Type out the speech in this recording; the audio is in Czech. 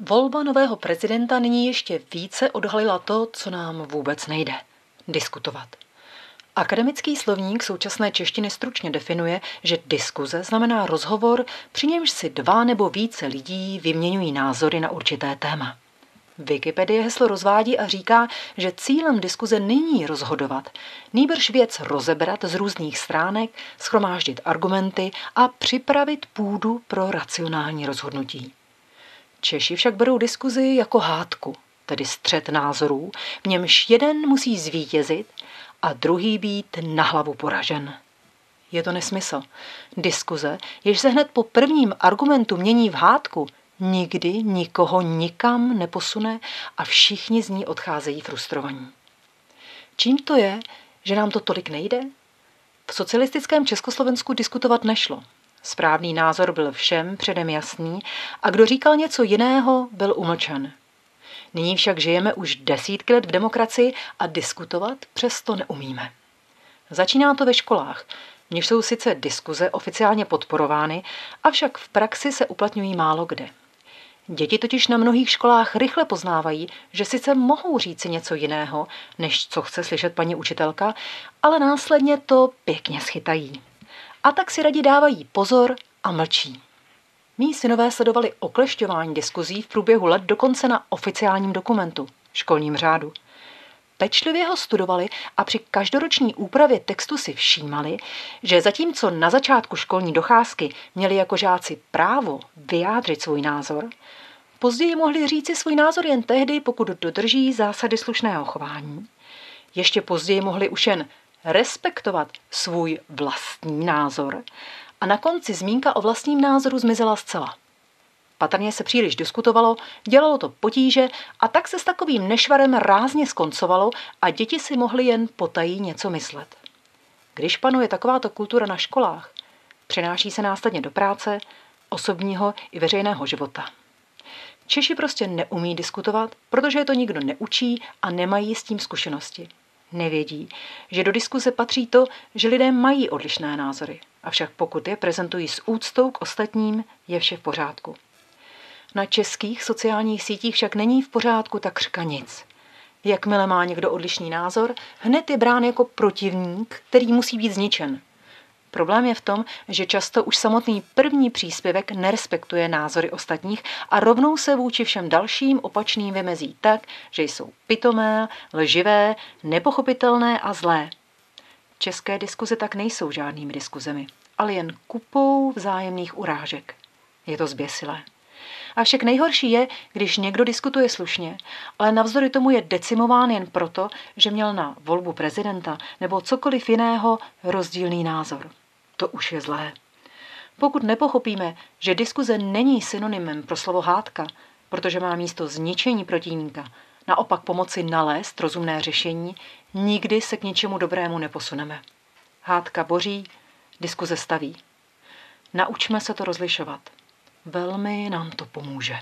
Volba nového prezidenta nyní ještě více odhalila to, co nám vůbec nejde diskutovat. Akademický slovník současné češtiny stručně definuje, že diskuze znamená rozhovor, při němž si dva nebo více lidí vyměňují názory na určité téma. Wikipedie heslo rozvádí a říká, že cílem diskuze není rozhodovat, nýbrž věc rozebrat z různých stránek, schromáždit argumenty a připravit půdu pro racionální rozhodnutí. Češi však berou diskuzi jako hádku, tedy střed názorů, v němž jeden musí zvítězit a druhý být na hlavu poražen. Je to nesmysl. Diskuze, jež se hned po prvním argumentu mění v hádku, nikdy nikoho nikam neposune a všichni z ní odcházejí frustrovaní. Čím to je, že nám to tolik nejde? V socialistickém Československu diskutovat nešlo. Správný názor byl všem předem jasný a kdo říkal něco jiného, byl umlčen. Nyní však žijeme už desítky let v demokracii a diskutovat přesto neumíme. Začíná to ve školách, v nich jsou sice diskuze oficiálně podporovány, avšak v praxi se uplatňují málo kde. Děti totiž na mnohých školách rychle poznávají, že sice mohou říci něco jiného, než co chce slyšet paní učitelka, ale následně to pěkně schytají. A tak si radí dávají pozor a mlčí. Mí synové sledovali oklešťování diskuzí v průběhu let dokonce na oficiálním dokumentu, školním řádu. Pečlivě ho studovali a při každoroční úpravě textu si všímali, že zatímco na začátku školní docházky měli jako žáci právo vyjádřit svůj názor, později mohli říci svůj názor jen tehdy, pokud dodrží zásady slušného chování. Ještě později mohli už jen respektovat svůj vlastní názor a na konci zmínka o vlastním názoru zmizela zcela. Patrně se příliš diskutovalo, dělalo to potíže a tak se s takovým nešvarem rázně skoncovalo a děti si mohly jen potají něco myslet. Když panuje takováto kultura na školách, přenáší se následně do práce, osobního i veřejného života. Češi prostě neumí diskutovat, protože je to nikdo neučí a nemají s tím zkušenosti. Nevědí, že do diskuze patří to, že lidé mají odlišné názory, avšak pokud je prezentují s úctou k ostatním, je vše v pořádku. Na českých sociálních sítích však není v pořádku takřka nic. Jakmile má někdo odlišný názor, hned je brán jako protivník, který musí být zničen. Problém je v tom, že často už samotný první příspěvek nerespektuje názory ostatních a rovnou se vůči všem dalším opačným vymezí tak, že jsou pitomé, lživé, nepochopitelné a zlé. České diskuze tak nejsou žádnými diskuzemi, ale jen kupou vzájemných urážek. Je to zběsilé. Avšak nejhorší je, když někdo diskutuje slušně, ale navzdory tomu je decimován jen proto, že měl na volbu prezidenta nebo cokoliv jiného rozdílný názor. To už je zlé. Pokud nepochopíme, že diskuze není synonymem pro slovo hádka, protože má místo zničení protivníka, naopak pomoci nalézt rozumné řešení, nikdy se k ničemu dobrému neposuneme. Hádka boří, diskuze staví. Naučme se to rozlišovat. Velmi nám to pomůže.